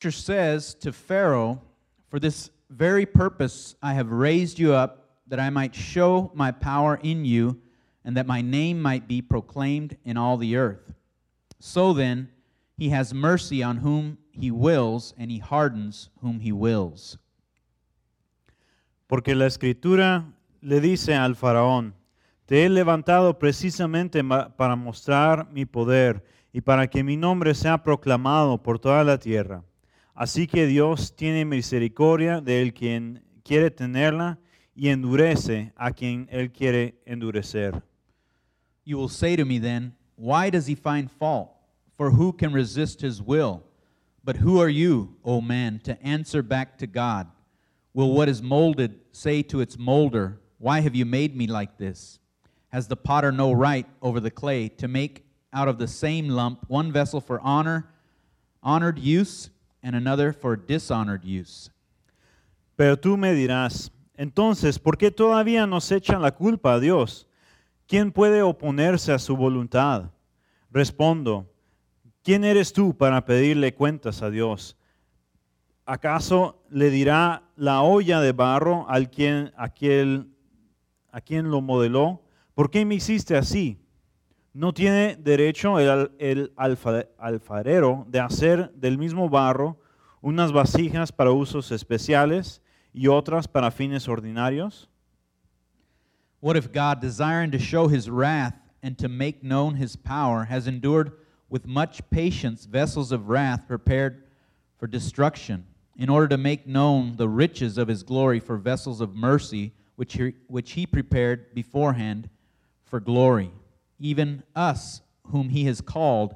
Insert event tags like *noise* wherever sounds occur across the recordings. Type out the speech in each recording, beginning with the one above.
Scripture says to Pharaoh, For this very purpose I have raised you up, that I might show my power in you, and that my name might be proclaimed in all the earth. So then, he has mercy on whom he wills, and he hardens whom he wills. Porque la escritura le dice al faraón, te he levantado precisamente para mostrar mi poder y para que mi nombre sea proclamado por toda la tierra. Así que Dios tiene misericordia de él quien quiere tenerla y endurece a quien él quiere endurecer. You will say to me then, Why does he find fault? For who can resist his will? But who are you, O man, to answer back to God? Will what is molded say to its molder, Why have you made me like this? Has the potter no right over the clay to make out of the same lump one vessel for honor, honored use, and another for dishonored use? Pero tú me dirás, entonces, ¿por qué todavía nos echan la culpa a Dios? ¿Quién puede oponerse a su voluntad? Respondo, ¿quién eres tú para pedirle cuentas a Dios? ¿Acaso le dirá la olla de barro al quien, a quien lo modeló? ¿Por qué me hiciste así? ¿No tiene derecho el, el alfa- alfarero de hacer del mismo barro unas vasijas para usos especiales y otras para fines ordinarios? What if God, desiring to show his wrath and to make known his power, has endured with much patience vessels of wrath prepared for destruction, in order to make known the riches of his glory for vessels of mercy, which he, which he prepared beforehand for glory? Even us, whom he has called,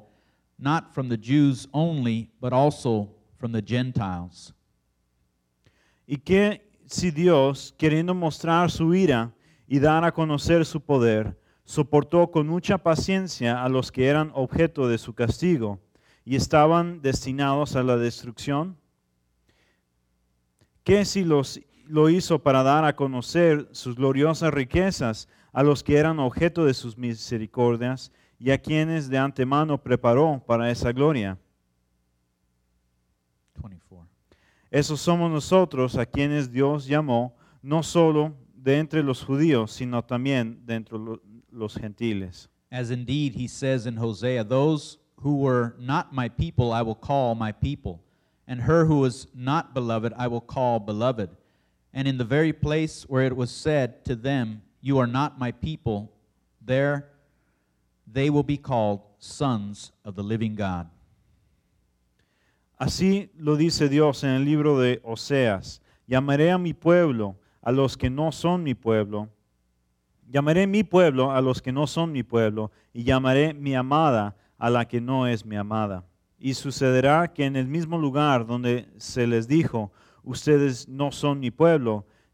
not from the Jews only, but also from the Gentiles. ¿Y qué si Dios, queriendo mostrar su ira y dar a conocer su poder, soportó con mucha paciencia a los que eran objeto de su castigo y estaban destinados a la destrucción? ¿Qué si los, lo hizo para dar a conocer sus gloriosas riquezas a los que eran objeto de sus misericordias y a quienes de antemano preparó para esa gloria? 24. Esos somos nosotros a quienes Dios llamó, no solo de entre los judíos, sino también de entre los gentiles. As indeed he says in Hosea, Those who were not my people I will call my people, and her who was not beloved I will call beloved. And in the very place where it was said to them, You are not my people, there they will be called sons of the living God. Así lo dice Dios en el libro de Oseas. Llamaré a mi pueblo a los que no son mi pueblo. Llamaré mi pueblo a los que no son mi pueblo y llamaré mi amada a la que no es mi amada. Y sucederá que en el mismo lugar donde se les dijo, ustedes no son mi pueblo,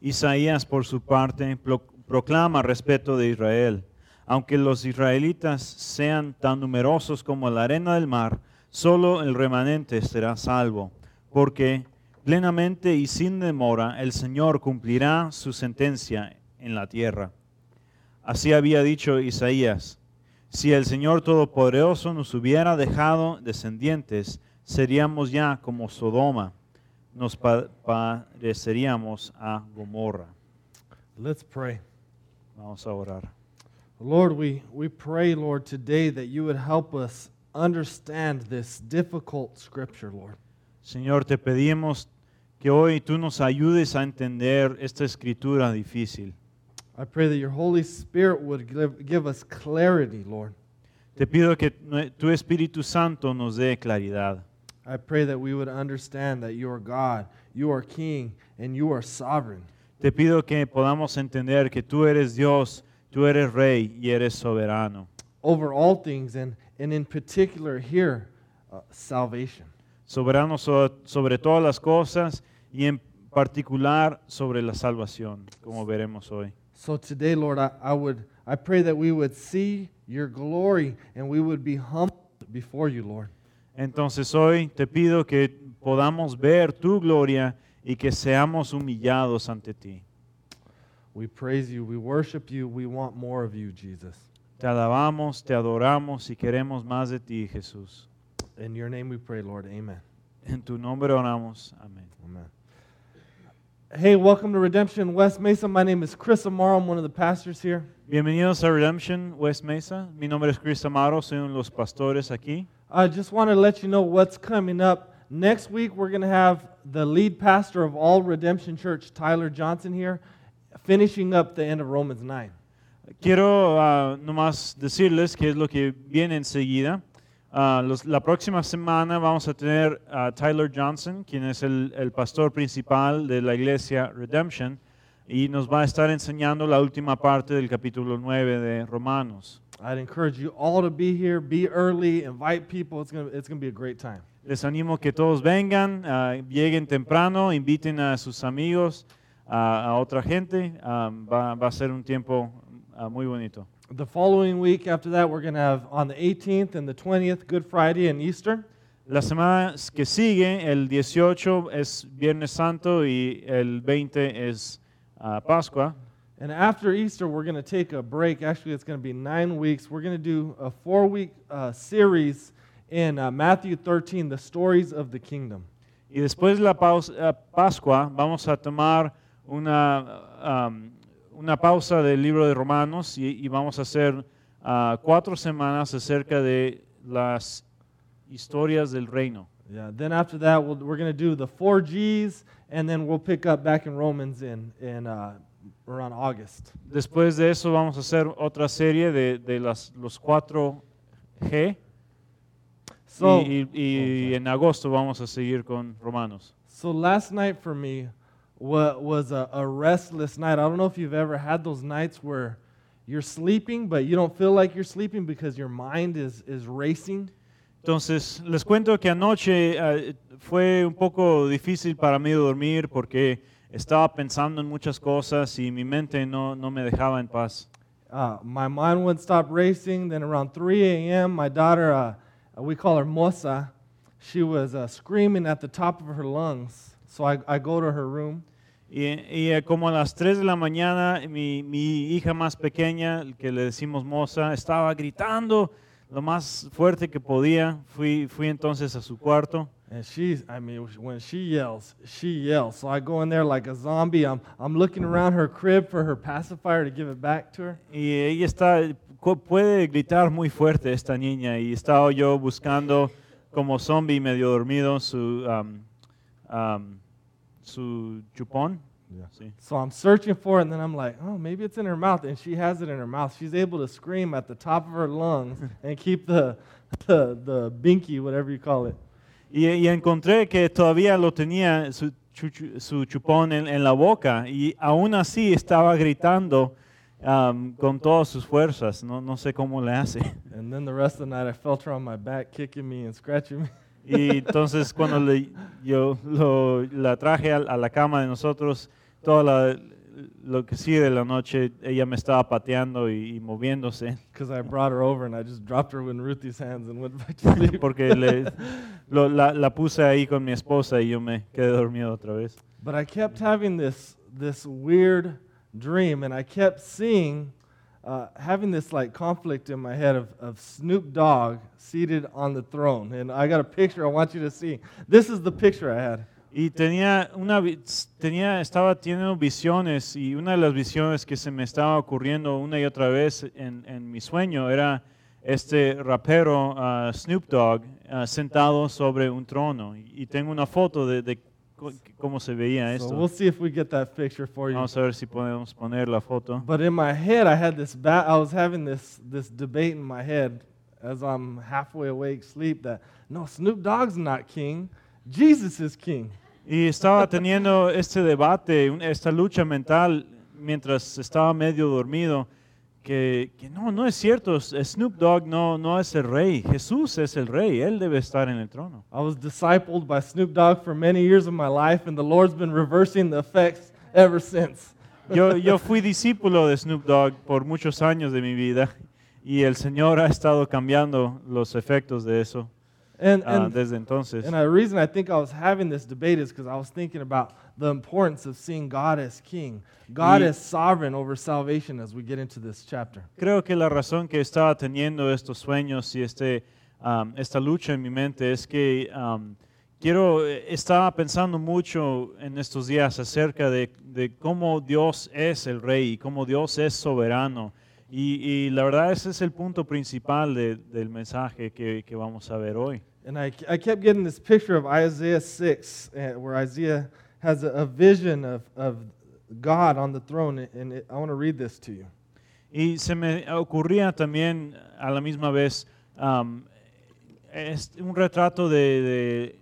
Isaías, por su parte, pro- proclama respeto de Israel. Aunque los israelitas sean tan numerosos como la arena del mar, solo el remanente será salvo, porque plenamente y sin demora el Señor cumplirá su sentencia en la tierra. Así había dicho Isaías, si el Señor Todopoderoso nos hubiera dejado descendientes, seríamos ya como Sodoma, nos pa- pareceríamos a Gomorra. Let's pray. Vamos a orar. Lord, we, we pray, Lord, today that you would help us understand this difficult scripture, Lord. Señor, te pedimos que hoy tú nos ayudes a entender esta escritura difícil. I pray that your Holy Spirit would give, give us clarity, Lord. Te pido que tu Espíritu Santo nos dé claridad. I pray that we would understand that you are God, you are King, and you are sovereign. Te pido que podamos entender que tú eres Dios, tú eres Rey y eres soberano. over all things, and, and in particular here, uh, salvation. soberano so- sobre todas las cosas y en particular sobre la salvación, como veremos hoy. So today, Lord, I, I would I pray that we would see your glory and we would be humbled before you, Lord. Entonces hoy te pido que podamos ver tu gloria y que seamos humillados ante ti. We praise you, we worship you, we want more of you, Jesus. Te alabamos, te adoramos y queremos más de ti, Jesús. In your name we pray, Lord. Amen. En tu nombre oramos. Amén. Amen. Hey, welcome to Redemption West Mesa. My name is Chris Amaro. I'm one of the pastors here. Bienvenidos a Redemption West Mesa. Mi nombre es Chris Amaro, soy uno de los pastores aquí. I just want to let you know what's coming up. Next week, we're going to have the lead pastor of all Redemption Church, Tyler Johnson, here, finishing up the end of Romans 9. Quiero ah, nomás decirles que es lo que viene enseguida. Ah, los- la próxima semana vamos a tener a Tyler Johnson, quien es el, el pastor principal de la iglesia Redemption, y nos va a estar enseñando la última parte del capítulo 9 de Romanos. I'd encourage you all to be here, be early, invite people. It's going to, it's going to be a great time. Les animo que todos vengan, ah, lleguen temprano, inviten a sus amigos, a, a otra gente. ah, va, va a ser un tiempo ah, muy bonito. The following week after that, we're going to have on the 18th and the 20th, Good Friday and Easter. La semana que sigue, el 18 es Viernes Santo y el 20 es ah, Pascua. And after Easter, we're going to take a break. Actually, it's going to be nine weeks. We're going to do a four week uh, series in uh, Matthew 13, the stories of the kingdom. Y después de la paus- ah, Pascua vamos a tomar una, am, una pausa del libro de Romanos y, y vamos a hacer ah, cuatro semanas acerca de las historias del reino. Yeah. Then after that, we'll, we're going to do the four G's, and then we'll pick up back in Romans in, in uh, around August. Después de eso vamos a hacer otra serie de, de las, los cuatro G So, y, y- y en agosto vamos a seguir con Romanos. so last night for me wa- was a, a restless night. I don't know if you've ever had those nights where you're sleeping, but you don't feel like you're sleeping because your mind is, is racing. Entonces, les cuento que anoche eh, fue un poco difícil para mí dormir porque estaba pensando en muchas cosas y mi mente no, no me dejaba en paz. Uh, my mind wouldn't stop racing. Then around 3 a.m., my daughter, uh, we call her Mosa, she was uh, screaming at the top of her lungs. So I, I go to her room. Y, y, eh, como a las 3 de la mañana, mi, mi hija más pequeña, que le decimos Moza, estaba gritando lo más fuerte que podía. Fui, fui entonces a su cuarto. And she's, I mean, when she yells, she yells. So I go in there like a zombie. I'm, I'm looking around her crib for her pacifier to give it back to her. Y ella está, puede gritar muy fuerte esta niña y estaba yo buscando como zombie medio dormido su, am, am, su chupón. Yeah. Sí. So I'm searching for it, and then I'm like, oh, maybe it's in her mouth. And she has it in her mouth. She's able to scream at the top of her lungs and keep the, the, the binky, whatever you call it. Y, y encontré que todavía lo tenía su, su chupón en, en la boca y aún así estaba gritando am, con todas sus fuerzas. No, no sé cómo le hace. *laughs* And then the rest of the night, I felt her on my back, kicking me and scratching me. Y entonces cuando le- yo lo- la traje a, a la cama de nosotros, toda la- lo que sigue de la noche, ella me estaba pateando y, y moviéndose, *laughs* Because I brought her over and I just dropped her in Ruthie's hands and went back to sleep. porque le- *laughs* lo- la, la puse ahí con mi esposa y yo me quedé dormido otra vez. But I kept having this, this weird dream, and I kept seeing, uh, having this like conflict in my head of, of Snoop Dogg seated on the throne. And I got a picture I want you to see. This is the picture I had. Y tenía una, tenía, estaba teniendo visiones y una de las visiones que se me estaba ocurriendo una y otra vez en, en mi sueño era este rapero ah, Snoop Dogg ah, sentado sobre un trono. Y tengo una foto de, de cómo se veía So esto. we'll see if we get that picture for you. Vamos a ver si podemos poner la foto. But in my head, I had this ba- I was having this this debate in my head as I'm halfway awake, sleep. That no, Snoop Dogg's not king. Jesus is king. Y estaba teniendo este debate, esta lucha mental mientras estaba medio dormido, que, que no, no es cierto, Snoop Dogg no, no es el rey, Jesús es el rey, Él debe estar en el trono. I was discipled by Snoop Dogg for many years of my life, and the Lord's been reversing the effects ever since. Yo, yo fui discípulo de Snoop Dogg por muchos años de mi vida y el Señor ha estado cambiando los efectos de eso And, ah, and, desde entonces. and the reason I think I was having this debate is because I was thinking about the importance of seeing God as King. God Y- is sovereign over salvation as we get into this chapter. Creo que la razón que estaba teniendo estos sueños y este, um, esta lucha en mi mente es que um, quiero, eh, estaba pensando mucho en estos días acerca de, de cómo Dios es el rey y cómo Dios es soberano. Y, y la verdad ese es el punto principal de- del mensaje que, que vamos a ver hoy. And I, I kept getting this picture of Isaiah 6, uh, where Isaiah has a, a vision of, of God on the throne. And it, I want to read this to you. Y se me ocurría también a la misma vez um, es un retrato de, de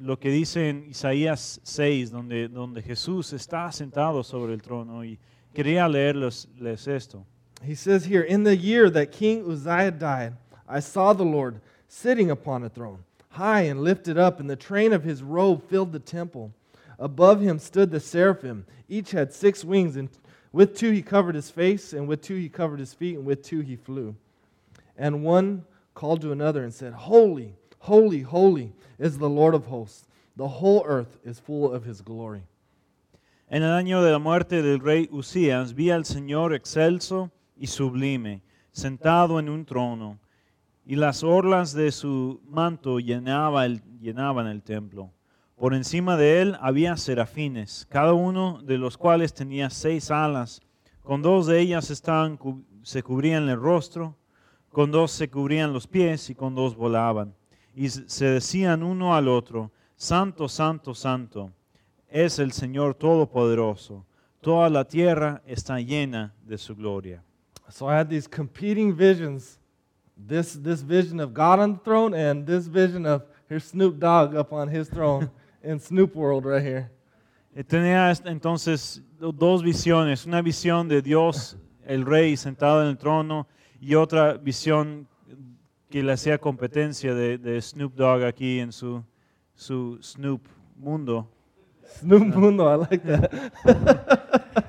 lo que dice en Isaías 6, donde, donde Jesús está sentado sobre el trono. Y quería leerles les esto. He says here, In the year that King Uzziah died, I saw the Lord sitting upon a throne, high and lifted up, and the train of his robe filled the temple. Above him stood the seraphim. Each had six wings, and with two he covered his face, and with two he covered his feet, and with two he flew. And one called to another and said, Holy, holy, holy is the Lord of hosts. The whole earth is full of his glory. En el año de la muerte del rey Usías vi al Señor excelso y sublime, sentado en un trono, y las orlas de su manto llenaba el- llenaban el templo. Por encima de él había serafines, cada uno de los cuales tenía seis alas. Con dos de ellas estaban se cubrían el rostro, con dos se cubrían los pies y con dos volaban. Y se decían uno al otro, Santo, Santo, Santo es el Señor Todopoderoso. Toda la tierra está llena de su gloria. So I had these competing visions this, this vision of God on the throne and this vision of here's Snoop Dogg up on his throne *laughs* in Snoop World right here. Eh, Tenía entonces dos visiones, una visión de Dios, el rey sentado en el trono, y otra visión que le hacía competencia de, de Snoop Dogg aquí en su, su Snoop mundo. Snoop Mundo, I like that.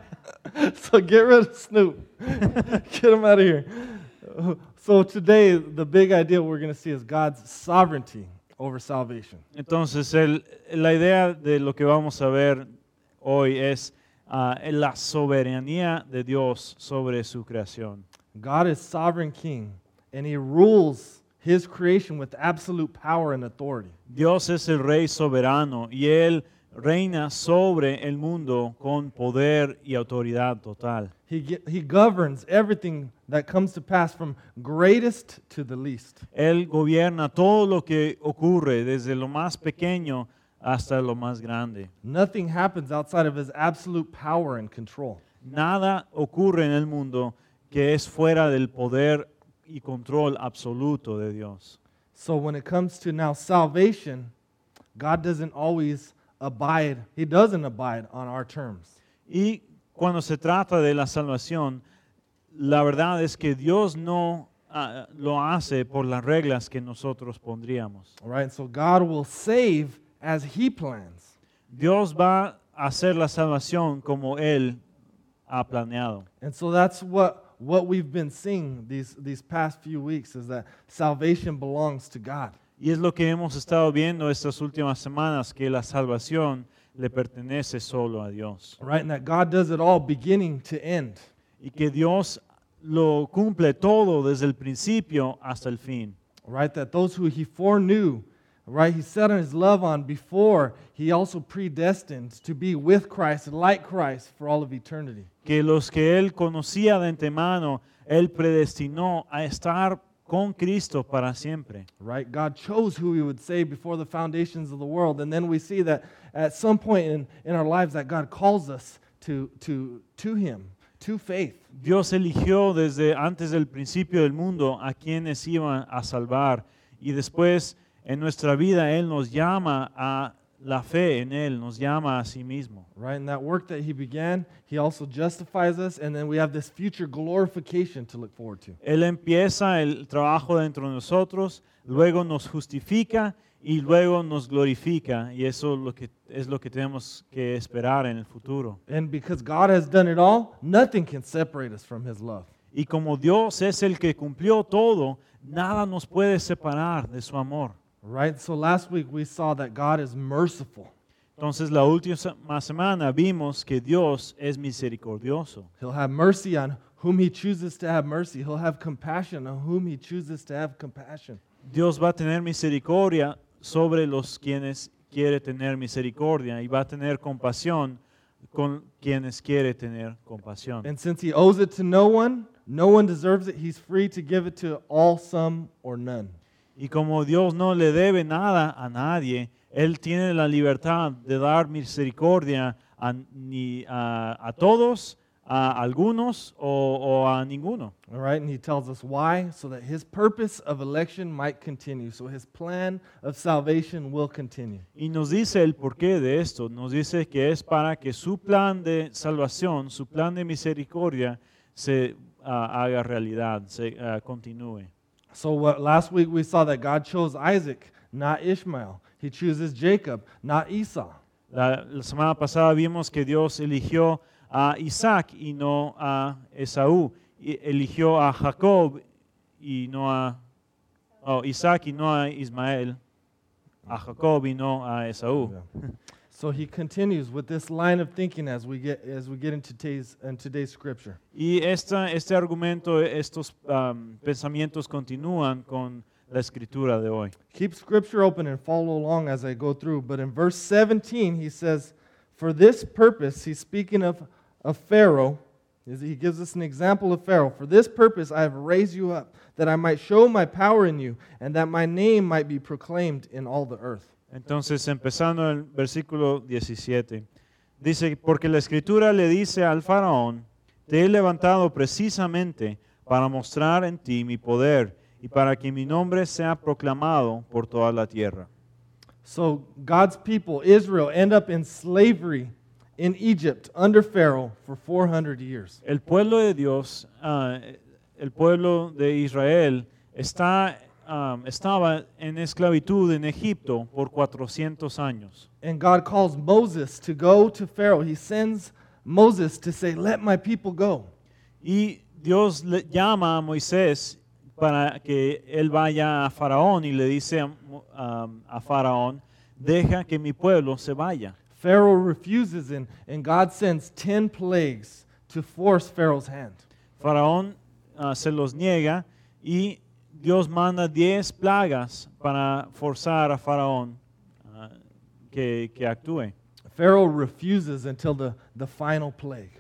*laughs* so get rid of Snoop. *laughs* get him out of here. So today, the big idea we're going to see is God's sovereignty over salvation. Entonces, el- la idea de lo que vamos a ver hoy es ah, la soberanía de Dios sobre su creación. God is sovereign king, and he rules his creation with absolute power and authority. Dios es el rey soberano y Él reina sobre el mundo con poder y autoridad total. He, ge- he governs everything that comes to pass from greatest to the least. Él gobierna todo lo que ocurre, desde lo más pequeño hasta lo más grande. Nothing happens outside of his absolute power and control. Nada ocurre en el mundo que es fuera del poder y control absoluto de Dios. So when it comes to now salvation, God doesn't always abide, he doesn't abide on our terms. Y cuando se trata de la salvación, la verdad es que Dios no ah, lo hace por las reglas que nosotros pondríamos. All right? So God will save as he plans. Dios va a hacer la salvación como Él ha planeado. And so that's what what we've been seeing these these past few weeks is that salvation belongs to God. Y es lo que hemos estado viendo estas últimas semanas, que la salvación le pertenece solo a Dios. Right? And that God does it all beginning to end. Y que Dios lo cumple todo desde el principio hasta el fin. right? That those who he foreknew, right, he set his love on before, he also predestined to be with Christ, like Christ, for all of eternity. Que los que Él conocía de antemano, Él predestinó a estar con Cristo para siempre. Right? God chose who he would save before the foundations of the world. And then we see that at some point in, in our lives that God calls us to, to, to him, to faith. Dios eligió desde antes del principio del mundo a quienes iban a salvar y después en nuestra vida Él nos llama a la fe en Él nos llama a sí mismo. right? And that work that he began, he also justifies us, and then we have this future glorification to look forward to. Él empieza el trabajo dentro de nosotros, luego nos justifica y luego nos glorifica. Y eso es lo que, es lo que tenemos que esperar en el futuro. And because God has done it all, nothing can separate us from his love. Y como Dios es el que cumplió todo, nada nos puede separar de su amor. Right? So last week we saw that God is merciful. Entonces la última semana vimos que Dios es misericordioso. He'll have mercy on whom he chooses to have mercy. He'll have compassion on whom he chooses to have compassion. Dios va a tener misericordia sobre los quienes quiere tener misericordia y va a tener compasión con quienes quiere tener compasión. And since he owes it to no one, no one deserves it, he's free to give it to all, some, or none. Y como Dios no le debe nada a nadie, Él tiene la libertad de dar misericordia a, ni a, a todos, a algunos o, o a ninguno. All right, and he tells us why, so that his purpose of election might continue. So his plan of salvation will continue. Y nos dice el porqué de esto. Nos dice que es para que su plan de salvación, su plan de misericordia, se ah, haga realidad, se ah, continúe. So what, last week we saw that God chose Isaac, not Ishmael. He chooses Jacob, not Esau. La, la semana pasada vimos que Dios eligió a Isaac y no a Esaú. Y eligió a Jacob y no a oh, Isaac y no a Ismael. A Jacob y no a Esaú. *laughs* So he continues with this line of thinking as we get as we get into today's in today's scripture. Y esta, este argumento, estos um, pensamientos continúan con la escritura de hoy. Keep scripture open and follow along as I go through. But in verse 17, he says, For this purpose, he's speaking of, a Pharaoh. He gives us an example of Pharaoh. For this purpose, I have raised you up, that I might show my power in you, and that my name might be proclaimed in all the earth. Entonces, empezando el versículo 17, dice, porque la escritura le dice al faraón, te he levantado precisamente para mostrar en ti mi poder y para que mi nombre sea proclamado por toda la tierra. So God's people, Israel, end up in slavery in Egypt under Pharaoh for 400 years. El pueblo de Dios, ah, el pueblo de Israel, está, ah, estaba en esclavitud en Egipto por 400 años. And God calls Moses to go to Pharaoh. He sends Moses to say, Let my people go. Y Dios le llama a Moisés para que él vaya a Faraón y le dice a, Mo- a- Faraón, deja que mi pueblo se vaya. Pharaoh refuses, and, and God sends 10 plagues to force Pharaoh's hand. Faraón ah, se los niega y Dios manda 10 plagas para forzar a Faraón ah, que, que actúe. Pharaoh refuses until the, the final plague.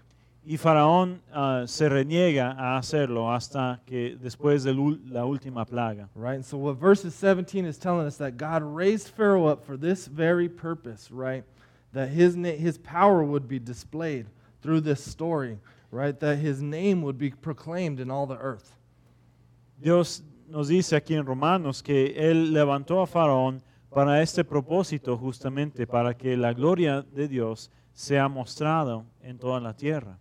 Y Faraón ah, se reniega a hacerlo hasta que después de la última plaga. Right? And so, what verses 17 is telling us that God raised Pharaoh up for this very purpose, right? That his, his power would be displayed through this story, right? That his name would be proclaimed in all the earth. Dios nos dice aquí en Romanos que Él levantó a Faraón para este propósito justamente, para que la gloria de Dios sea mostrada en toda la tierra.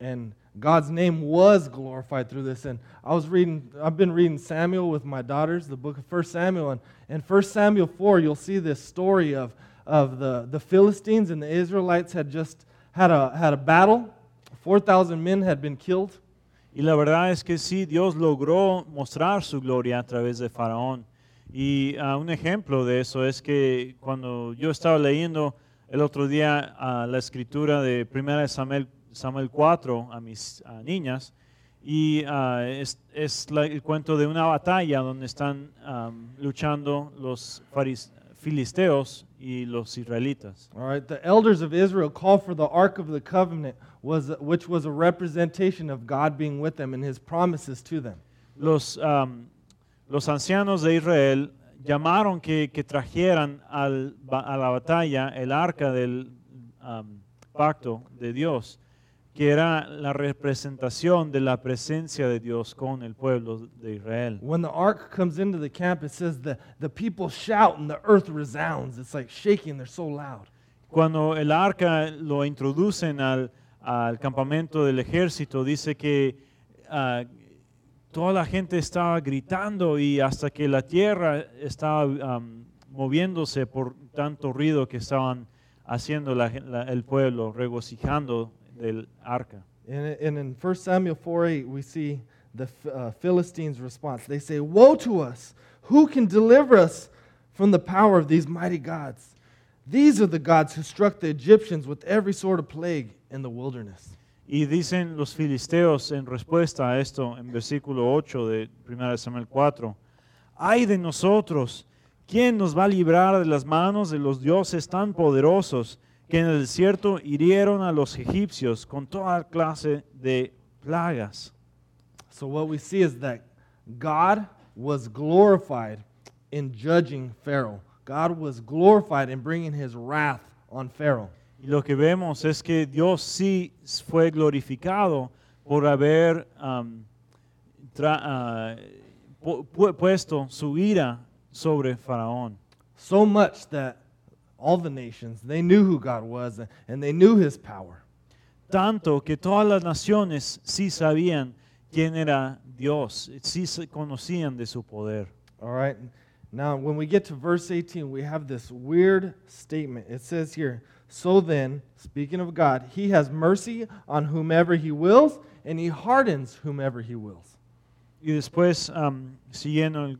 And God's name was glorified through this. And I was reading, I've been reading Samuel with my daughters, the book of 1 Samuel. And in 1 Samuel 4, you'll see this story of, of the, the Philistines and the Israelites had just had a, had a battle. 4,000 men had been killed. Y la verdad es que sí, Dios logró mostrar su gloria a través de Faraón. Y ah, un ejemplo de eso es que cuando yo estaba leyendo el otro día ah, la escritura de 1 Samuel, Samuel 4 a mis ah, niñas, y es, el cuento de una batalla donde están luchando los filisteos y los israelitas. All right, the elders of Israel called for the Ark of the Covenant, was, which was a representation of God being with them and his promises to them. los, am, los ancianos de Israel llamaron que, que trajeran al a la batalla el arca del am, pacto de Dios que era la representación de la presencia de Dios con el pueblo de Israel. When the ark comes into the camp, it says the, the people shout and the earth resounds. It's like shaking, they're so loud. Cuando el arca lo introducen al, al campamento del ejército, dice que ah, toda la gente estaba gritando y hasta que la tierra estaba am, moviéndose por tanto ruido que estaban haciendo la la- el pueblo, regocijando del arca. And, and in 1 Samuel 4 8, we see the uh, Philistines' response. They say, Woe to us! Who can deliver us from the power of these mighty gods? These are the gods who struck the Egyptians with every sort of plague in the wilderness. Y dicen los filisteos en respuesta a esto, en versículo 8 de 1 Samuel 4, ay de nosotros, ¿quién nos va a librar de las manos de los dioses tan poderosos que en el desierto hirieron a los egipcios con toda clase de plagas? So, what we see is that God was glorified in judging Pharaoh, God was glorified in bringing his wrath on Pharaoh. Y lo que vemos es que Dios sí fue glorificado por haber am, tra- pu- pu- puesto su ira sobre Faraón. So much that all the nations, they knew who God was and- they knew his power. Tanto que todas las naciones sí sabían quién era Dios, sí se conocían de su poder. All right. Now, when we get to verse 18, we have this weird statement. It says here, So then, speaking of God, he has mercy on whomever he wills, and he hardens whomever he wills. Y después, am, siguiendo el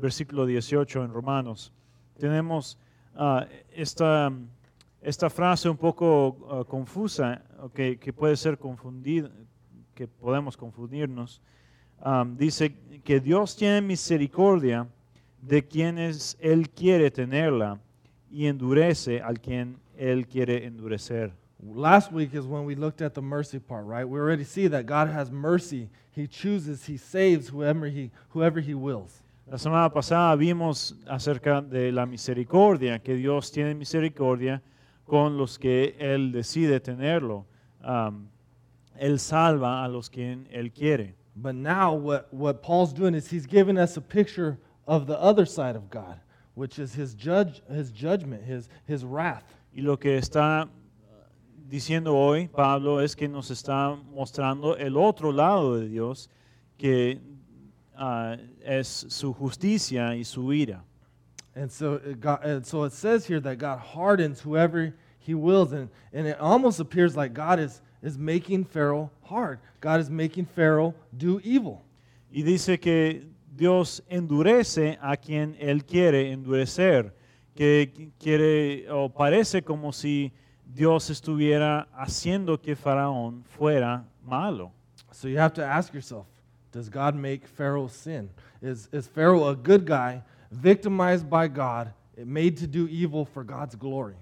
versículo 18 en Romanos, tenemos ah, esta, esta frase un poco ah, confusa, o que, puede ser confundida, que podemos confundirnos. Am, dice que Dios tiene misericordia de quienes Él quiere tenerla y endurece al quien Él quiere endurecer. Last week is when we looked at the mercy part, right? We already see that God has mercy. He chooses, he saves whoever he, whoever he wills. La semana pasada vimos acerca de la misericordia, que Dios tiene misericordia con los que Él decide tenerlo. Él salva a los que Él quiere. But now, what, what Paul's doing is he's giving us a picture of the other side of God, which is his, judge, his judgment, his, his wrath. Y lo que está diciendo hoy Pablo es que nos está mostrando el otro lado de Dios, que ah, es su justicia y su ira. And so, it got, and so it says here that God hardens whoever he wills. And, and it almost appears like God is, is making Pharaoh hard. God is making Pharaoh do evil. Y dice que Dios endurece a quien Él quiere endurecer, que quiere o parece como si Dios estuviera haciendo que Faraón fuera malo. So you have to ask yourself Does God make Pharaoh sin? Is, is Pharaoh a good guy, victimized by God, made to do evil for God's glory?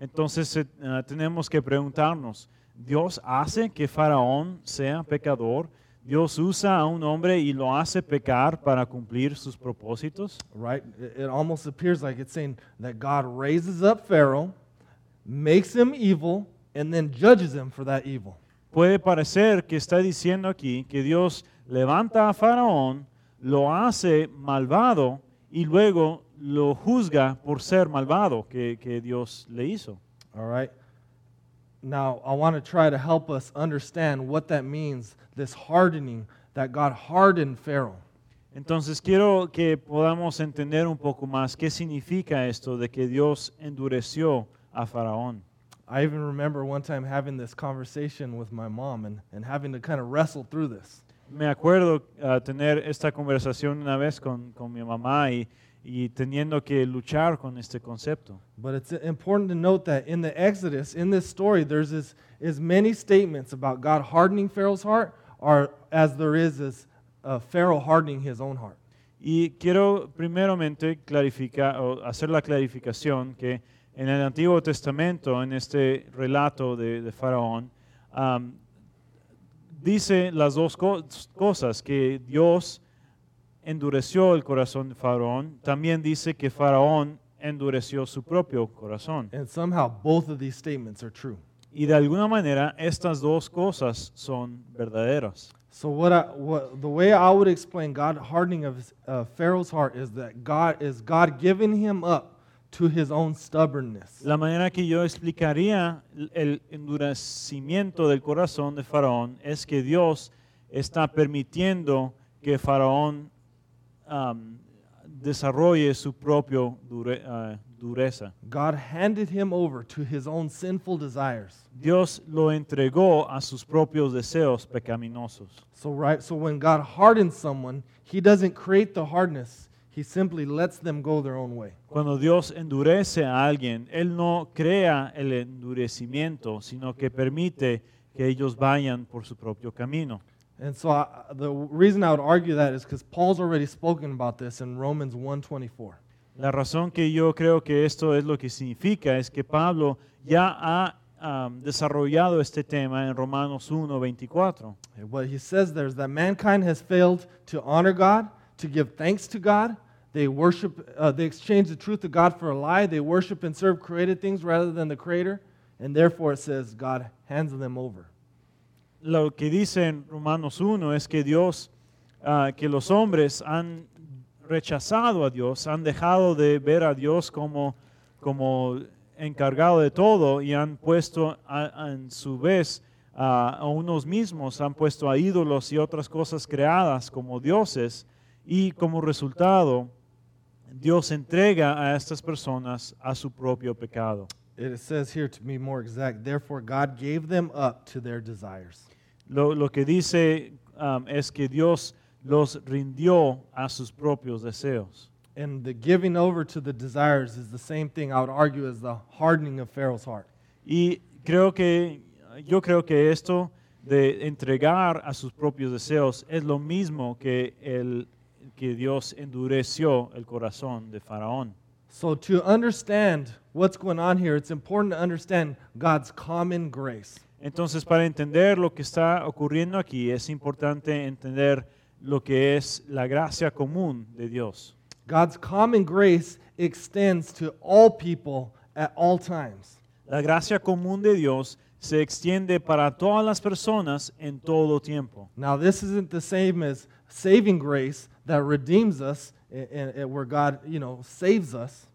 Entonces ah, tenemos que preguntarnos, ¿Dios hace que Faraón sea pecador? ¿Dios usa a un hombre y lo hace pecar para cumplir sus propósitos? Right? It almost appears like it's saying that God raises up Pharaoh, makes him evil, and then judges him for that evil. Puede parecer que está diciendo aquí que Dios levanta a Faraón, lo hace malvado y luego lo juzga por ser malvado que, que Dios le hizo. All right? Now, I want to try to help us understand what that means, this hardening, that God hardened Pharaoh. Entonces quiero que podamos entender un poco más qué significa esto de que Dios endureció a Faraón. I even remember one time having this conversation with my mom and, and having to kind of wrestle through this. Me acuerdo ah, tener esta conversación una vez con, con mi mamá y, y teniendo que luchar con este concepto. But it's important to note that in the Exodus, in this story, there's as, as many statements about God hardening Pharaoh's heart or as there is as uh, Pharaoh hardening his own heart. Y quiero primeramente clarificar o hacer la clarificación que en el Antiguo Testamento, en este relato de, de Faraón, am, dice las dos co- cosas, que Dios endureció el corazón de Faraón, también dice que Faraón endureció su propio corazón. And somehow both of these statements are true. Y de alguna manera estas dos cosas son verdaderas. So what I what the way I would explain God hardening of uh, Pharaoh's heart is that God is God giving him up to his own stubbornness. La manera que yo explicaría el endurecimiento del corazón de Faraón es que Dios está permitiendo que Faraón um, desarrolle su propia dure- ah, dureza. God handed him over to his own sinful desires. Dios lo entregó a sus propios deseos pecaminosos. So right, so when God hardens someone, he doesn't create the hardness. He simply lets them go their own way. Cuando Dios endurece a alguien, Él no crea el endurecimiento, sino que permite que ellos vayan por su propio camino. And so I, the reason I would argue that is because Paul's already spoken about this in Romans 1:24. La razón que yo creo que esto es lo que significa es que Pablo ya ha um, desarrollado este tema en Romanos 1, 24. And what he says there is that mankind has failed to honor God, to give thanks to God. They worship, uh, they exchange the truth of God for a lie. They worship and serve created things rather than the Creator. And therefore, it says God hands them over. Lo que dice en Romanos 1 es que Dios, ah, que los hombres han rechazado a Dios, han dejado de ver a Dios como, como encargado de todo y han puesto en su vez a, a unos mismos, han puesto a ídolos y otras cosas creadas como dioses y como resultado Dios entrega a estas personas a su propio pecado. It says here to be more exact, therefore, God gave them up to their desires. Lo, lo que dice um, es que Dios los rindió a sus propios deseos. And the giving over to the desires is the same thing I would argue as the hardening of Pharaoh's heart. Y creo que, yo creo que esto de entregar a sus propios deseos es lo mismo que, el, que Dios endureció el corazón de Faraón. So, to understand what's going on here, it's important to understand God's common grace. Entonces, para entender lo que está ocurriendo aquí, es importante entender lo que es la gracia común de Dios. God's common grace extends to all people at all times. La gracia común de Dios se extiende para todas las personas en todo tiempo. Now, this isn't the same as saving grace that redeems us, and, and where God, you know, saves us.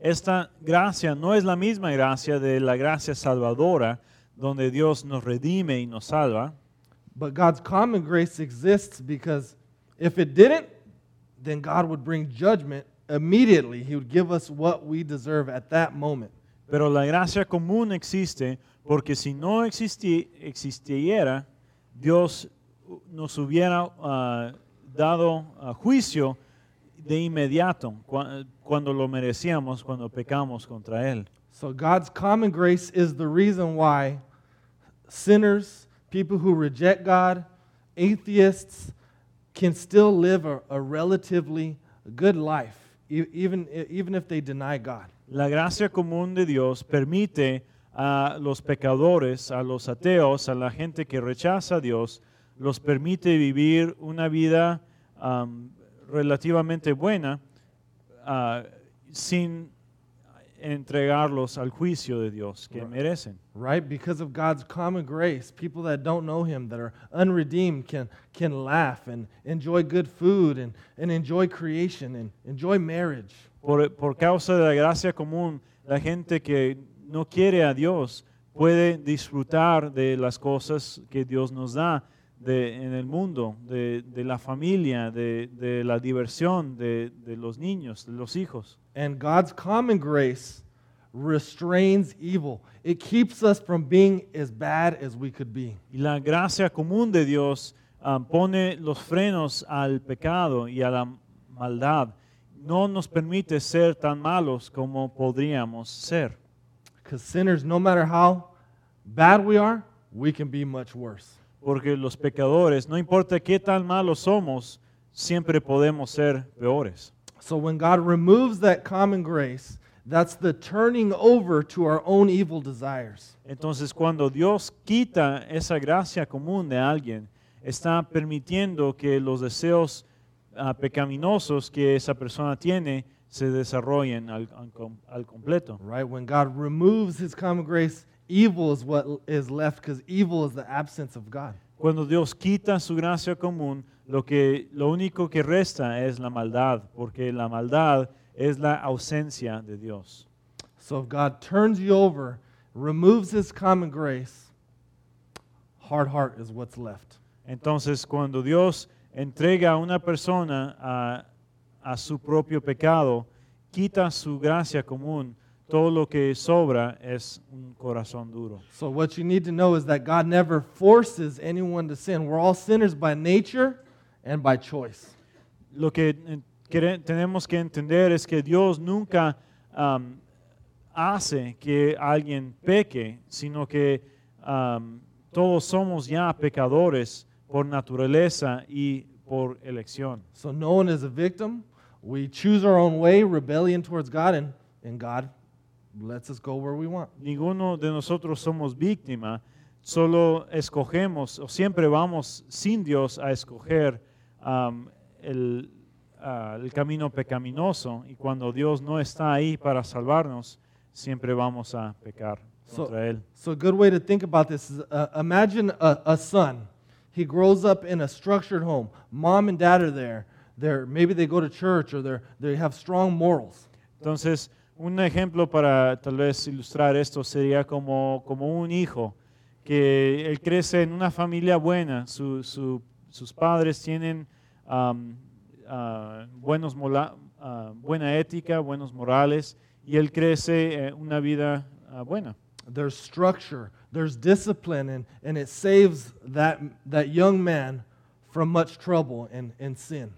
Esta gracia no es la misma gracia de la gracia salvadora, donde Dios nos redime y nos salva, But God's common grace exists because if it didn't, then God would bring judgment immediately. He would give us what we deserve at that moment. pero la gracia común existe porque si no existi- existiera, Dios nos hubiera ah, dado ah, juicio de inmediato cua- cuando lo merecíamos, cuando pecamos contra Él. So God's common grace is the reason why sinners, people who reject God, atheists can still live a, a relatively good life, e- even, even if they deny God. La gracia común de Dios permite a los pecadores, a los ateos, a la gente que rechaza a Dios, los permite vivir una vida am, relativamente buena ah, sin entregarlos al juicio de Dios que merecen. right? Because of God's common grace, people that don't know Him, that are unredeemed, can, can laugh and enjoy good food and, and enjoy creation and enjoy marriage. Por, por causa de la gracia común, la gente que no quiere a Dios puede disfrutar de las cosas que Dios nos da de- en el mundo, de, de la familia, de, de la diversión, de, de los niños, de los hijos. And God's common grace restrains evil, it keeps us from being as bad as we could be. Y la gracia común de Dios ah, pone los frenos al pecado y a la maldad. No nos permite ser tan malos como podríamos ser. Because sinners, no matter how bad we are, we can be much worse. Porque los pecadores, no importa qué tan malos somos, siempre podemos ser peores. So when God removes that common grace, that's the turning over to our own evil desires. Entonces, cuando Dios quita esa gracia común de alguien, está permitiendo que los deseos ah, pecaminosos que esa persona tiene se desarrollen al, al al completo. Right? When God removes his common grace, evil is what is left because evil is the absence of God. Cuando Dios quita su gracia común, lo, que, lo único que resta es la maldad, porque la maldad es la ausencia de Dios. So if God turns you over, removes his common grace, hard heart is what's left. Entonces, cuando Dios entrega a una persona a, a su propio pecado, quita su gracia común, todo lo que sobra es un corazón duro. So what you need to know is that God never forces anyone to sin. We're all sinners by nature and by choice. Lo que eh, tenemos que entender es que Dios nunca am, hace que alguien peque, sino que am, todos somos ya pecadores por naturaleza y por elección. So no one is a victim. We choose our own way, rebellion towards God, and, and God lets us go where we want. Ninguno de nosotros somos víctima, solo escogemos o siempre vamos sin Dios a escoger am, el, ah, el camino pecaminoso y cuando Dios no está ahí para salvarnos, siempre vamos a pecar So-. So a good way to think about this is uh, imagine a, a son. He grows up in a structured home. Mom and dad are there. They're, maybe they go to church or they're, they have strong morals. Entonces, un ejemplo para tal vez ilustrar esto sería como, como un hijo que él crece en una familia buena, su- su- sus padres tienen ah, buenos mola- ah, buena ética, buenos morales, y él crece eh, una vida ah, buena. There's structure, there's discipline, and, and it saves that, that young man from much trouble and, and sin.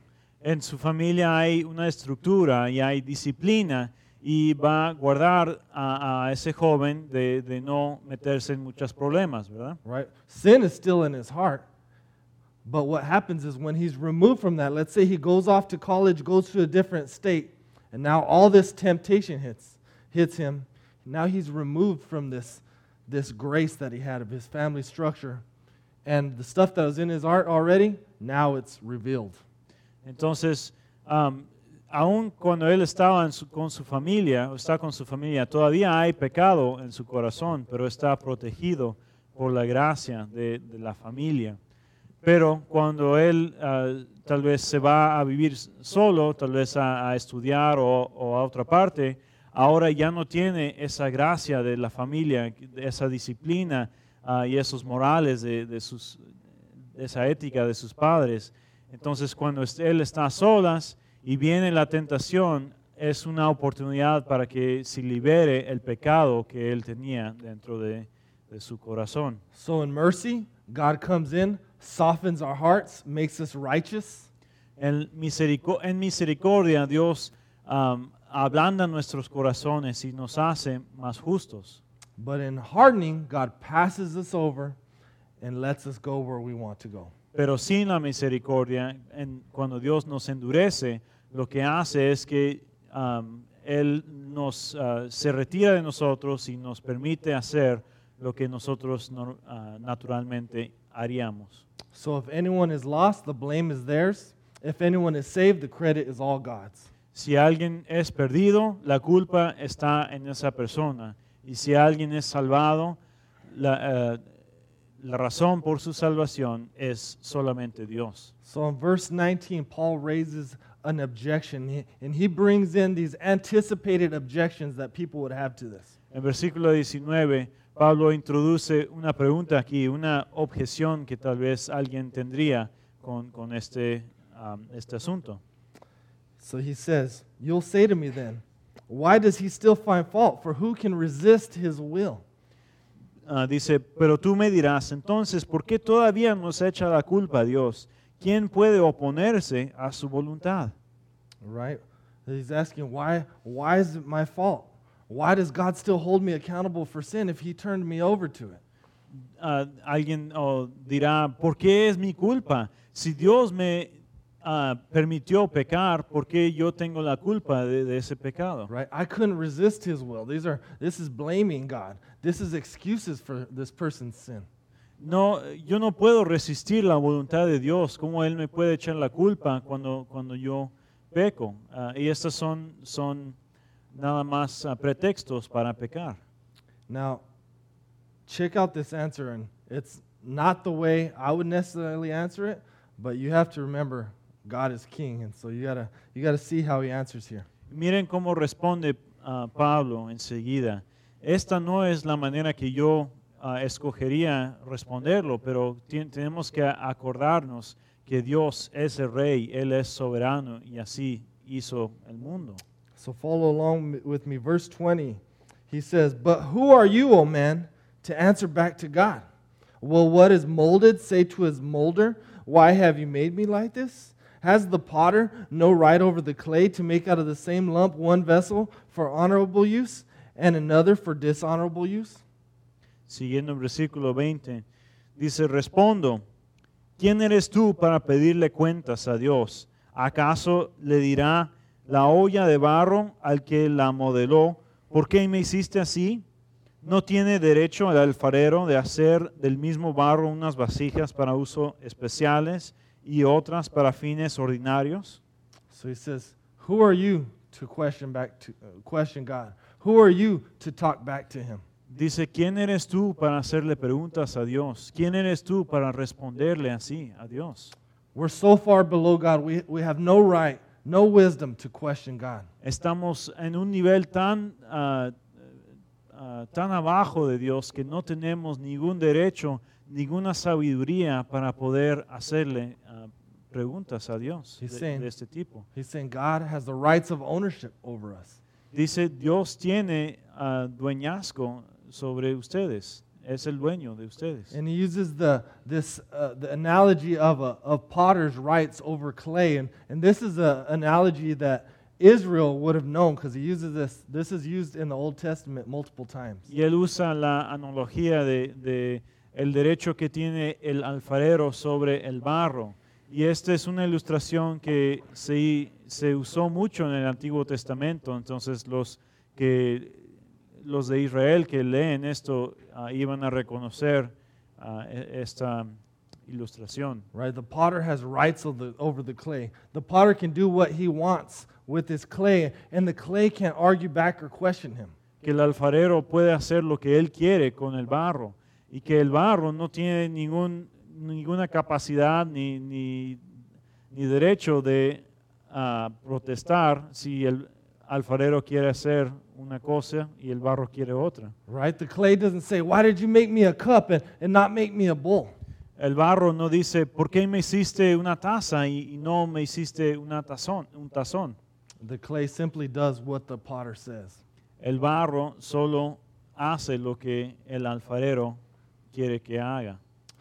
En su familia hay una estructura y hay disciplina y va a guardar a, a ese joven de, de no meterse en muchos problemas, ¿verdad? right? Sin is still in his heart. But what happens is when he's removed from that, let's say he goes off to college, goes to a different state, and now all this temptation hits hits him. Now he's removed from this this grace that he had of his family structure. And the stuff that was in his heart already, now it's revealed. Entonces, am, aun cuando él estaba con su familia, está con su familia, todavía hay pecado en su corazón, pero está protegido por la gracia de, la familia. Pero cuando él ah, tal vez se va a vivir solo, tal vez a, estudiar o, a otra parte, ahora ya no tiene esa gracia de la familia, esa disciplina ah, y esos morales de, de esa ética de sus padres. Entonces, cuando él está a solas y viene la tentación, es una oportunidad para que se libere el pecado que él tenía dentro de, de su corazón. So in mercy, God comes in, softens our hearts, makes us righteous. En, miserico- en misericordia, Dios am, ablanda nuestros corazones y nos hace más justos. But in hardening, God passes us over and lets us go where we want to go. Pero sin la misericordia, en- cuando Dios nos endurece, lo que hace es que am, Él nos, ah, se retira de nosotros y nos permite hacer lo que nosotros nor- ah, naturalmente haríamos. So if anyone is lost, the blame is theirs. If anyone is saved, the credit is all God's. Si alguien es perdido, la culpa está en esa persona. Y si alguien es salvado, la, eh, la razón por su salvación es solamente Dios. So in verse 19, Paul raises an objection, and he brings in these anticipated objections that people would have to this. En versículo 19, Pablo introduce una pregunta aquí, una objeción que tal vez alguien tendría con, con este, um, este asunto. So he says, You'll say to me then, why does he still find fault? For who can resist his will? Ah, dice, pero tú me dirás, entonces, ¿por qué todavía nos echa la culpa a Dios? ¿Quién puede oponerse a su voluntad? Right? He's asking, why, why is it my fault? Why does God still hold me accountable for sin if he turned me over to it? Ah, alguien oh, dirá, ¿por qué es mi culpa? Si Dios me ah, permitió pecar, ¿por qué yo tengo la culpa de, de ese pecado? Right? I couldn't resist his will. These are this is blaming God. This is excuses for this person's sin. No, yo no puedo resistir la voluntad de Dios. ¿Cómo Él me puede echar la culpa cuando, cuando yo peco? Ah, y estos son, son nada más ah, pretextos para pecar. Now, check out this answer, and it's not the way I would necessarily answer it, but you have to remember God is king, and so you gotta you gotta see how he answers here. Miren cómo responde ah, Pablo enseguida. Esta no es la manera que yo ah, escogería responderlo, pero tenemos que acordarnos que Dios es el rey, Él es soberano y así hizo el mundo. So follow along with me. Verse 20, he says, But who are you, O man, to answer back to God? Will what is molded say to his molder, Why have you made me like this? Has the potter no right over the clay to make out of the same lump one vessel for honorable use and another for dishonorable use? Siguiendo el versículo 20, dice, respondo, ¿quién eres tú para pedirle cuentas a Dios? ¿Acaso le dirá la olla de barro al que la modeló, ¿por qué me hiciste así? ¿No tiene derecho el alfarero de hacer del mismo barro unas vasijas para uso especiales y otras para fines ordinarios? So he says, Who are you to question back to uh, question God? Who are you to talk back to him? Dice, ¿quién eres tú para hacerle preguntas a Dios? ¿Quién eres tú para responderle así a Dios? We're so far below God, we, we have no right, no wisdom to question God. Estamos en un nivel tan, ah, ah, tan abajo de Dios que no tenemos ningún derecho, ninguna sabiduría para poder hacerle preguntas a Dios He's de, saying- de este tipo. He's saying God has the rights of ownership over us. Dice, Dios tiene ah, dueñazgo sobre ustedes, es el dueño de ustedes. And he uses the, this, uh, the analogy of, a, of potter's rights over clay. And, and this is an analogy that Israel would have known because he uses this. This is used in the Old Testament multiple times. Y él usa la analogía de, de el derecho que tiene el alfarero sobre el barro. Y esta es una ilustración que se, se usó mucho en el Antiguo Testamento. Entonces los, que, los de Israel que leen esto iban a reconocer ah, e- esta ilustración. Right? The potter has rights of the, over the clay. The potter can do what he wants with his clay, and the clay can't argue back or question him. que el alfarero puede hacer lo que él quiere con el barro y que el barro no tiene ningún, ninguna capacidad ni, ni, ni derecho de ah, protestar si el alfarero quiere hacer una cosa y el barro quiere otra. Right? The clay doesn't say, Why did you make me a cup and, and not make me a bowl? El barro no dice, ¿por qué me hiciste una taza y, y no me hiciste una tazón, un tazón? The clay simply does what the potter says. El barro solo hace lo que el alfarero quiere que haga.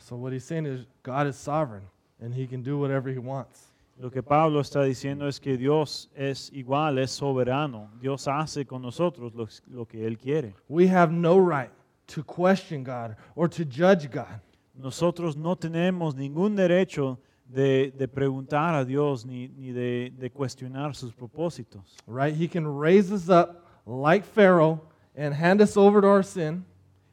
So what he's saying is God is sovereign and he can do whatever he wants. Lo que Pablo está diciendo es que Dios es igual, es soberano. Dios hace con nosotros lo, lo que Él quiere. We have no right to question God or to judge God. Nosotros no tenemos ningún derecho de, de preguntar a Dios ni, ni de, de cuestionar sus propósitos. Right? He can raise us up like Pharaoh and hand us over to our sin,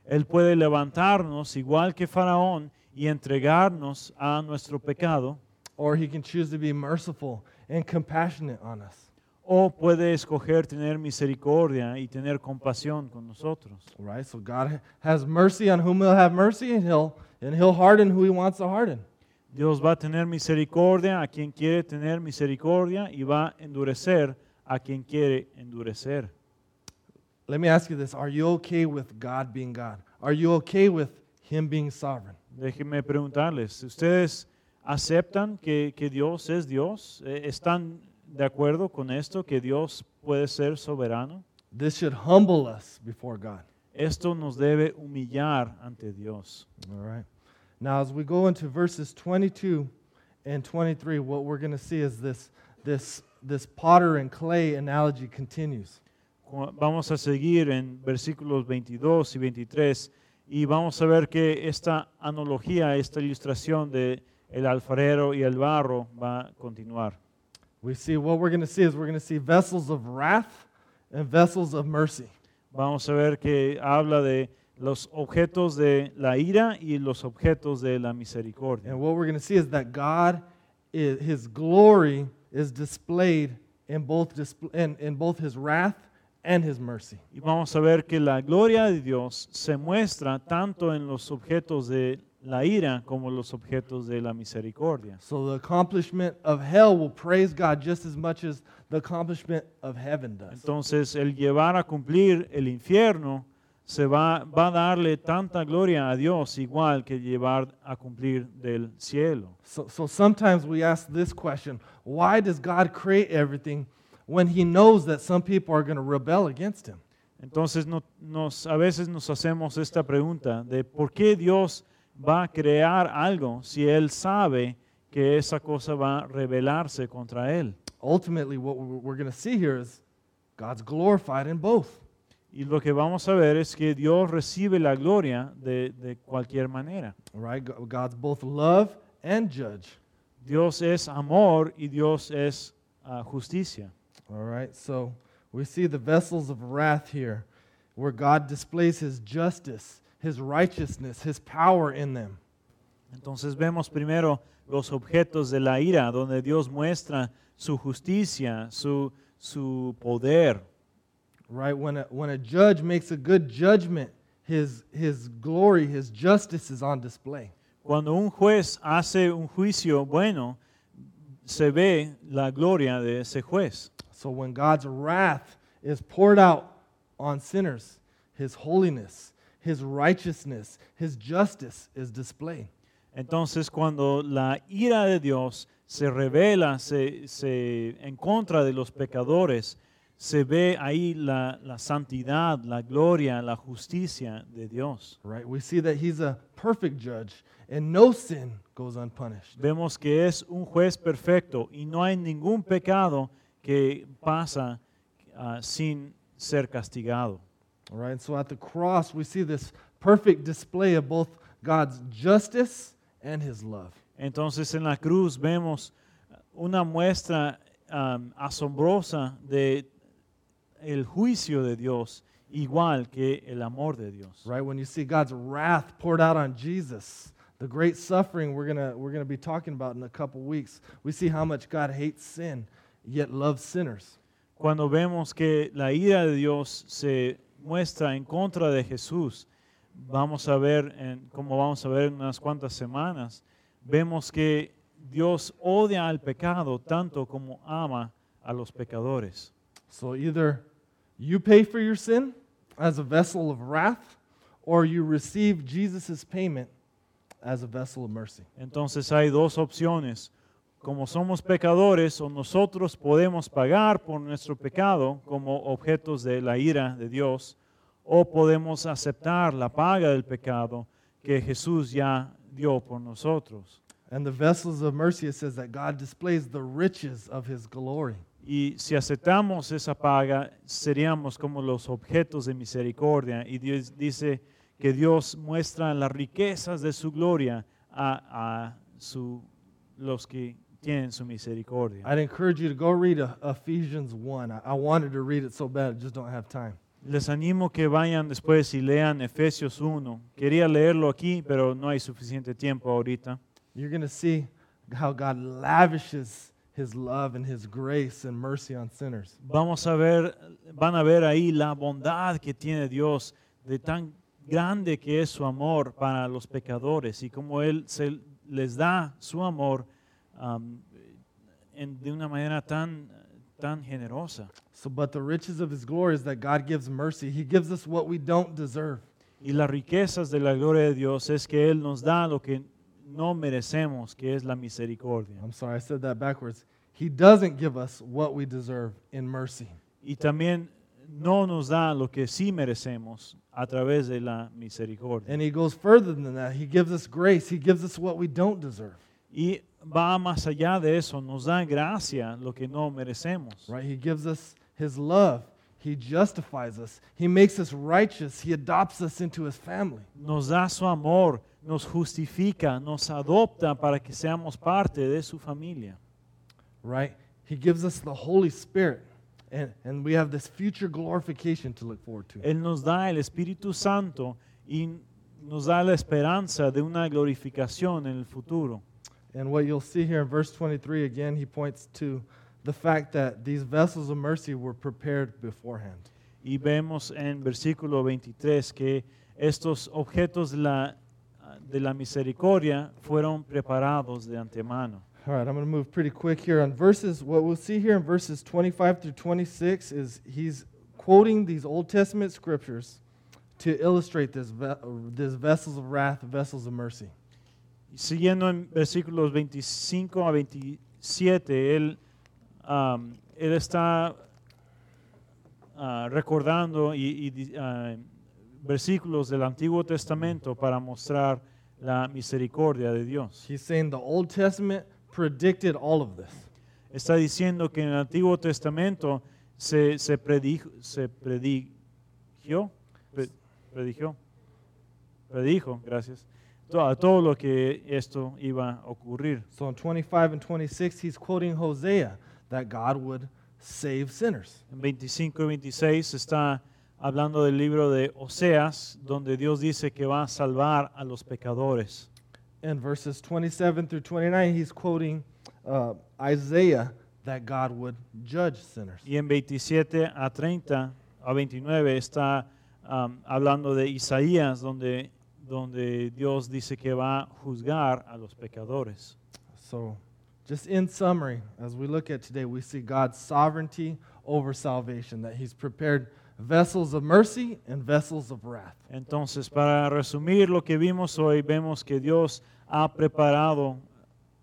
Él puede levantarnos igual que Faraón y entregarnos a nuestro pecado, or he can choose to be merciful and compassionate on us. o puede escoger tener misericordia y tener compasión con nosotros. Right? So God has mercy on whom he'll have mercy and he'll and he'll harden who he wants to harden. Dios va a tener misericordia a quien quiere tener misericordia y va a endurecer a quien quiere endurecer. Let me ask you this. Are you okay with God being God? Are you okay with him being sovereign? Déjenme preguntarles, ¿ustedes aceptan que, que Dios es Dios? Eh, ¿Están de acuerdo con esto, que Dios puede ser soberano? This should humble us before God. Esto nos debe humillar ante Dios. All right. Now, as we go into verses 22 and 23, what we're going to see is this, this, this potter and clay analogy continues. Vamos a seguir en versículos 22 y 23 y vamos a ver que esta analogía, esta ilustración de el alfarero y el barro va a continuar. We see what we're going to see is we're going to see vessels of wrath and vessels of mercy. Vamos a ver que habla de los objetos de la ira y los objetos de la misericordia. And what we're going to see is that God, is, His glory is displayed in both, in, in both His wrath and his mercy. Y vamos a ver que la gloria de Dios se muestra tanto en los objetos de la ira como los objetos de la misericordia. So the accomplishment of hell will praise God just as much as the accomplishment of heaven does. Entonces el llevar a cumplir el infierno se va, va a darle tanta gloria a Dios igual que llevar a cumplir del cielo. So, so sometimes we ask this question why does God create everything when he knows that some people are going to rebel against him? Entonces no- nos, a veces nos hacemos esta pregunta de por qué Dios va a crear algo si Él sabe que esa cosa va a rebelarse contra Él. Ultimately, what we're going to see here is God's glorified in both. Y lo que vamos a ver es que Dios recibe la gloria de, de cualquier manera. Right? Go- God's both love and judge. Dios es amor y Dios es ah, justicia. All right? So we see the vessels of wrath here where God displays his justice, his righteousness, his power in them. Entonces vemos primero los objetos de la ira, donde Dios muestra su justicia, su, su poder. right? When a, when a judge makes a good judgment, his, his glory, his justice is on display. Cuando un juez hace un juicio bueno, se ve la gloria de ese juez. So when God's wrath is poured out on sinners, his holiness, his righteousness, his justice is displayed. Entonces cuando la ira de Dios se revela se, se- en contra de los pecadores, se ve ahí la, la santidad, la gloria, la justicia de Dios. Right? We see that he's a perfect judge and no sin goes unpunished. Vemos que es un juez perfecto y no hay ningún pecado que pasa ah, sin ser castigado. All right? So at the cross, we see this perfect display of both God's justice and his love. Entonces en la cruz vemos una muestra am, asombrosa de el juicio de Dios, igual que el amor de Dios. right? When you see God's wrath poured out on Jesus, the great suffering we're going to we're going to be talking about in a couple weeks, we see how much God hates sin yet loves sinners. Cuando vemos que la ira de Dios se muestra en contra de Jesús, vamos a ver, en, como vamos a ver en unas cuantas semanas, vemos que Dios odia al pecado tanto como ama a los pecadores. So either you pay for your sin as a vessel of wrath or you receive Jesus' payment as a vessel of mercy. Entonces hay dos opciones. Como somos pecadores o nosotros podemos pagar por nuestro pecado como objetos de la ira de Dios o podemos aceptar la paga del pecado que Jesús ya dio por nosotros. And the vessels of mercy it says that God displays the riches of his glory. Y si aceptamos esa paga, seríamos como los objetos de misericordia. Y Dios dice que Dios muestra las riquezas de su gloria a, a su- los que tienen su misericordia. I'd encourage you to go read uh, Ephesians 1. I, I wanted to read it so bad, I just don't have time. Les animo que vayan después y lean Efesios 1. Quería leerlo aquí, pero no hay suficiente tiempo ahorita. You're going to see how God lavishes his love and his grace and mercy on sinners. Vamos a ver, van a ver ahí la bondad que tiene Dios, de tan grande que es su amor para los pecadores y como Él se les da su amor am, en- de una manera tan, tan generosa. So, but the riches of his glory is that God gives mercy. He gives us what we don't deserve. Y las riquezas de la gloria de Dios es que Él nos da lo que no merecemos, que es la misericordia. I'm sorry, I said that backwards. He doesn't give us what we deserve in mercy. Y también no nos da lo que sí merecemos a través de la misericordia. And he goes further than that. He gives us grace. He gives us what we don't deserve. Y va más allá de eso, nos da gracia lo que no merecemos. Right? He gives us his love. He justifies us. He makes us righteous. He adopts us into his family. Nos da su amor, nos justifica, nos adopta para que seamos parte de su familia. Right? He gives us the Holy Spirit. And, and we have this future glorification to look forward to. Él nos da el Espíritu Santo y nos da la esperanza de una glorificación en el futuro. And what you'll see here in verse 23 again, he points to the fact that these vessels of mercy were prepared beforehand. y vemos en versículo 23 que estos objetos de la, de la misericordia fueron preparados de antemano. All right, I'm going to move pretty quick here on verses. What we'll see here in verses 25 through 26 is he's quoting these Old Testament scriptures to illustrate this, ve- this vessels of wrath, vessels of mercy. Siguiendo en versículos 25 a 27, él, um, él está ah, recordando y, y ah, versículos del Antiguo Testamento para mostrar la misericordia de Dios. He's saying the Old Testament predicted all of this. Está diciendo que en el Antiguo Testamento se, se, predijo, se predigió, pre- predigió, predijo, gracias, a todo lo que esto iba a ocurrir. So in 25 and 26, he's quoting Hosea that God would save sinners. En 25 y 26 está hablando del libro de Oseas, donde Dios dice que va a salvar a los pecadores. In verses 27 through 29, he's quoting uh, Isaiah that God would judge sinners. Y en 27 a 30 a 29 está um, hablando de Isaías, donde, donde Dios dice que va a juzgar a los pecadores. So, just in summary, as we look at today, we see God's sovereignty over salvation, that he's prepared vessels of mercy and vessels of wrath. Entonces, para resumir lo que vimos hoy, vemos que Dios ha preparado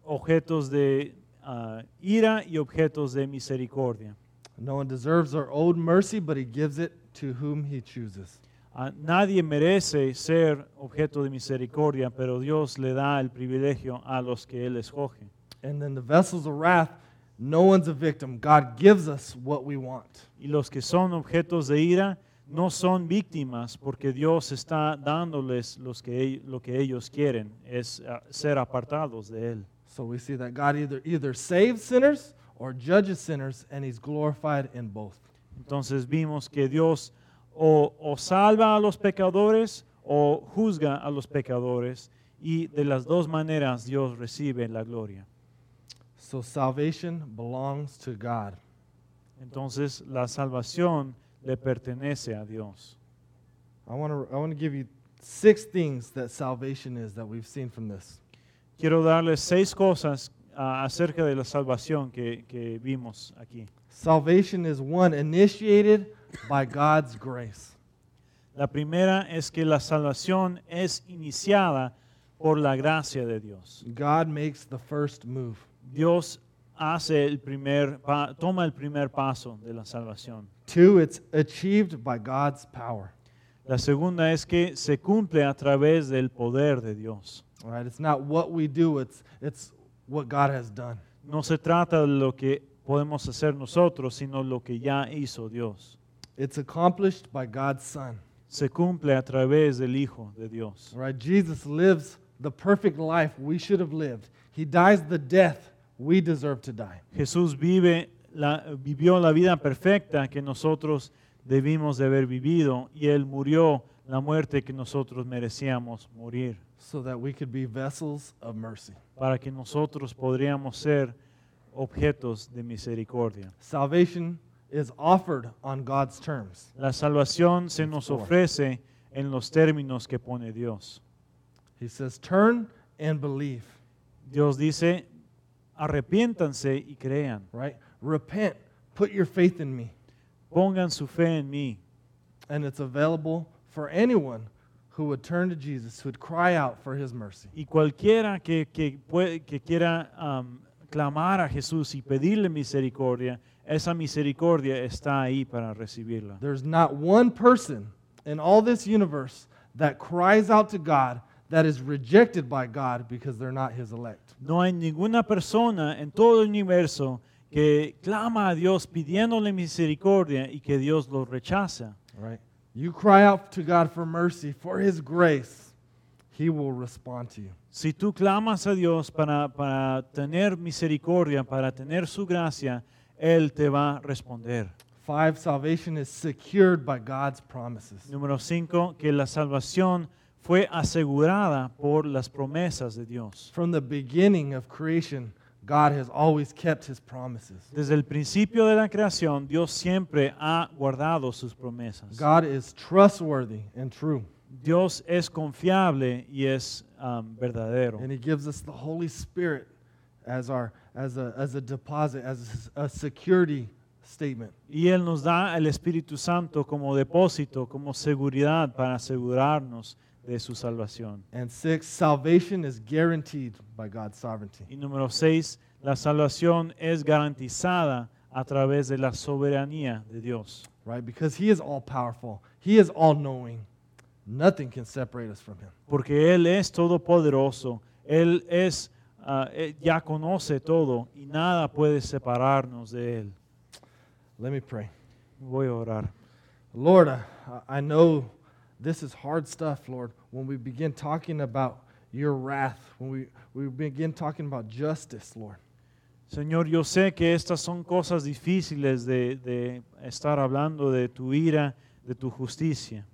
objetos de ah, ira y objetos de misericordia. No one deserves or owed mercy, but he gives it to whom he chooses. Nadie merece ser objeto de misericordia, pero Dios le da el privilegio a los que Él escoge. And then the vessels of wrath, no one's a victim. God gives us what we want. Y los que son objetos de ira no son víctimas, porque Dios está dándoles los que, lo que ellos quieren, es ah, ser apartados de Él. So we see that God either either saves sinners or judges sinners, and he's glorified in both. Entonces vimos que Dios o, o salva a los pecadores o juzga a los pecadores, y de las dos maneras Dios recibe la gloria. So salvation belongs to God. Entonces la salvación le pertenece a Dios. I want to I want to give you six things that salvation is that we've seen from this. Quiero darles seis cosas ah, acerca de la salvación que, que vimos aquí. Salvation is one initiated by God's grace. La primera es que la salvación es iniciada por la gracia de Dios. God makes the first move. Dios hace el primer pa- toma el primer paso de la salvación. Two, it's achieved by God's power. La segunda es que se cumple a través del poder de Dios. All right, it's not what we do, it's it's what God has done. No se trata de lo que podemos hacer nosotros, sino lo que ya hizo Dios. It's accomplished by God's Son. Se cumple a través del Hijo de Dios. Right, Jesus lives the perfect life we should have lived. He dies the death we deserve to die. Jesús vive la, vivió la vida perfecta que nosotros debimos de haber vivido y Él murió la muerte que nosotros merecíamos morir so that we could be vessels of mercy. para que nosotros podríamos ser objetos de misericordia. Salvation is offered on God's terms. La salvación se nos ofrece en los términos que pone Dios. He says, Turn and believe, Dios dice, arrepiéntanse y crean, right? Repent, put your faith in me. pongan su fe en mí. And it's available for anyone who would turn to Jesus, who would cry out for his mercy. Y cualquiera que, que, que quiera am, clamar a Jesús y pedirle misericordia, esa misericordia está ahí para recibirla. There's not one person in all this universe that cries out to God that is rejected by God because they're not his elect. No hay ninguna persona en todo el universo que clama a Dios pidiéndole misericordia y que Dios lo rechaza. Right? You cry out to God for mercy, for his grace, he will respond to you. Si tú clamas a Dios para, para tener misericordia, para tener su gracia, Él te va a responder. Five, salvation is secured by God's promises. Número cinco, que la salvación fue asegurada por las promesas de Dios. From the beginning of creation, God has always kept his promises. Desde el principio de la creación, Dios siempre ha guardado sus promesas. God is trustworthy and true. Dios es confiable y es um, verdadero. And he gives us the Holy Spirit as our as a as a deposit, as a security statement. Y Él nos da el Espíritu Santo como depósito, como seguridad para asegurarnos de su salvación. And six, salvation is guaranteed by God's sovereignty. Y número seis, la salvación es garantizada a través de la soberanía de Dios. Right? Because he is all powerful. He is all knowing. Nothing can separate us from him. Porque Él es todopoderoso, Él es, ah, él ya conoce todo y nada puede separarnos de Él. Let me pray. Voy a orar. Lord, I, I know this is hard stuff, Lord, when we begin talking about your wrath, when we, we begin talking about justice, Lord. Señor, yo sé que estas son cosas difíciles de, de estar hablando de tu ira, de tu justicia.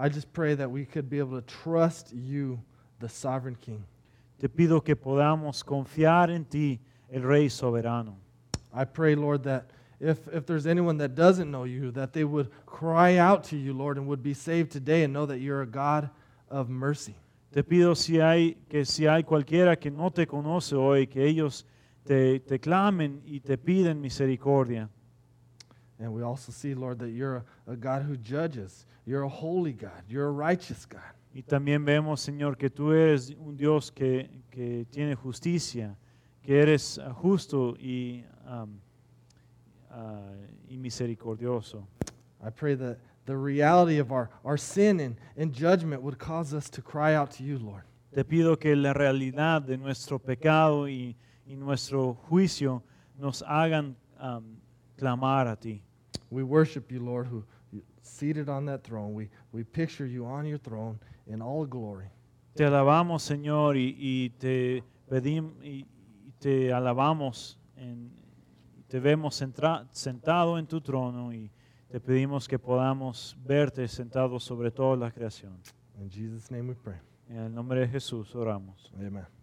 I just pray that we could be able to trust you, the sovereign King. Te pido que podamos confiar en ti, el Rey soberano. I pray, Lord, that if, if there's anyone that doesn't know you, that they would cry out to you, Lord, and would be saved today and know that you're a God of mercy. Te pido si hay, que si hay cualquiera que no te conoce hoy, que ellos te, te clamen y te piden misericordia. And we also see, Lord, that you're a, a God who judges. You're a holy God. You're a righteous God. Y también vemos, Señor, que tú eres un Dios que, que tiene justicia, que eres ah, justo y, um, ah, y misericordioso. I pray that the reality of our, our sin and, and judgment would cause us to cry out to you, Lord. Te pido que la realidad de nuestro pecado y, y nuestro juicio nos hagan um, clamar a ti. We worship you, Lord, who seated on that throne. We, we picture you on your throne in all glory. Te alabamos, Señor, y, y te pedimos y, y te alabamos, en- te vemos centra- sentado en tu trono y te pedimos que podamos verte sentado sobre toda la creación. In Jesus' name we pray. En el nombre de Jesús oramos. Amen.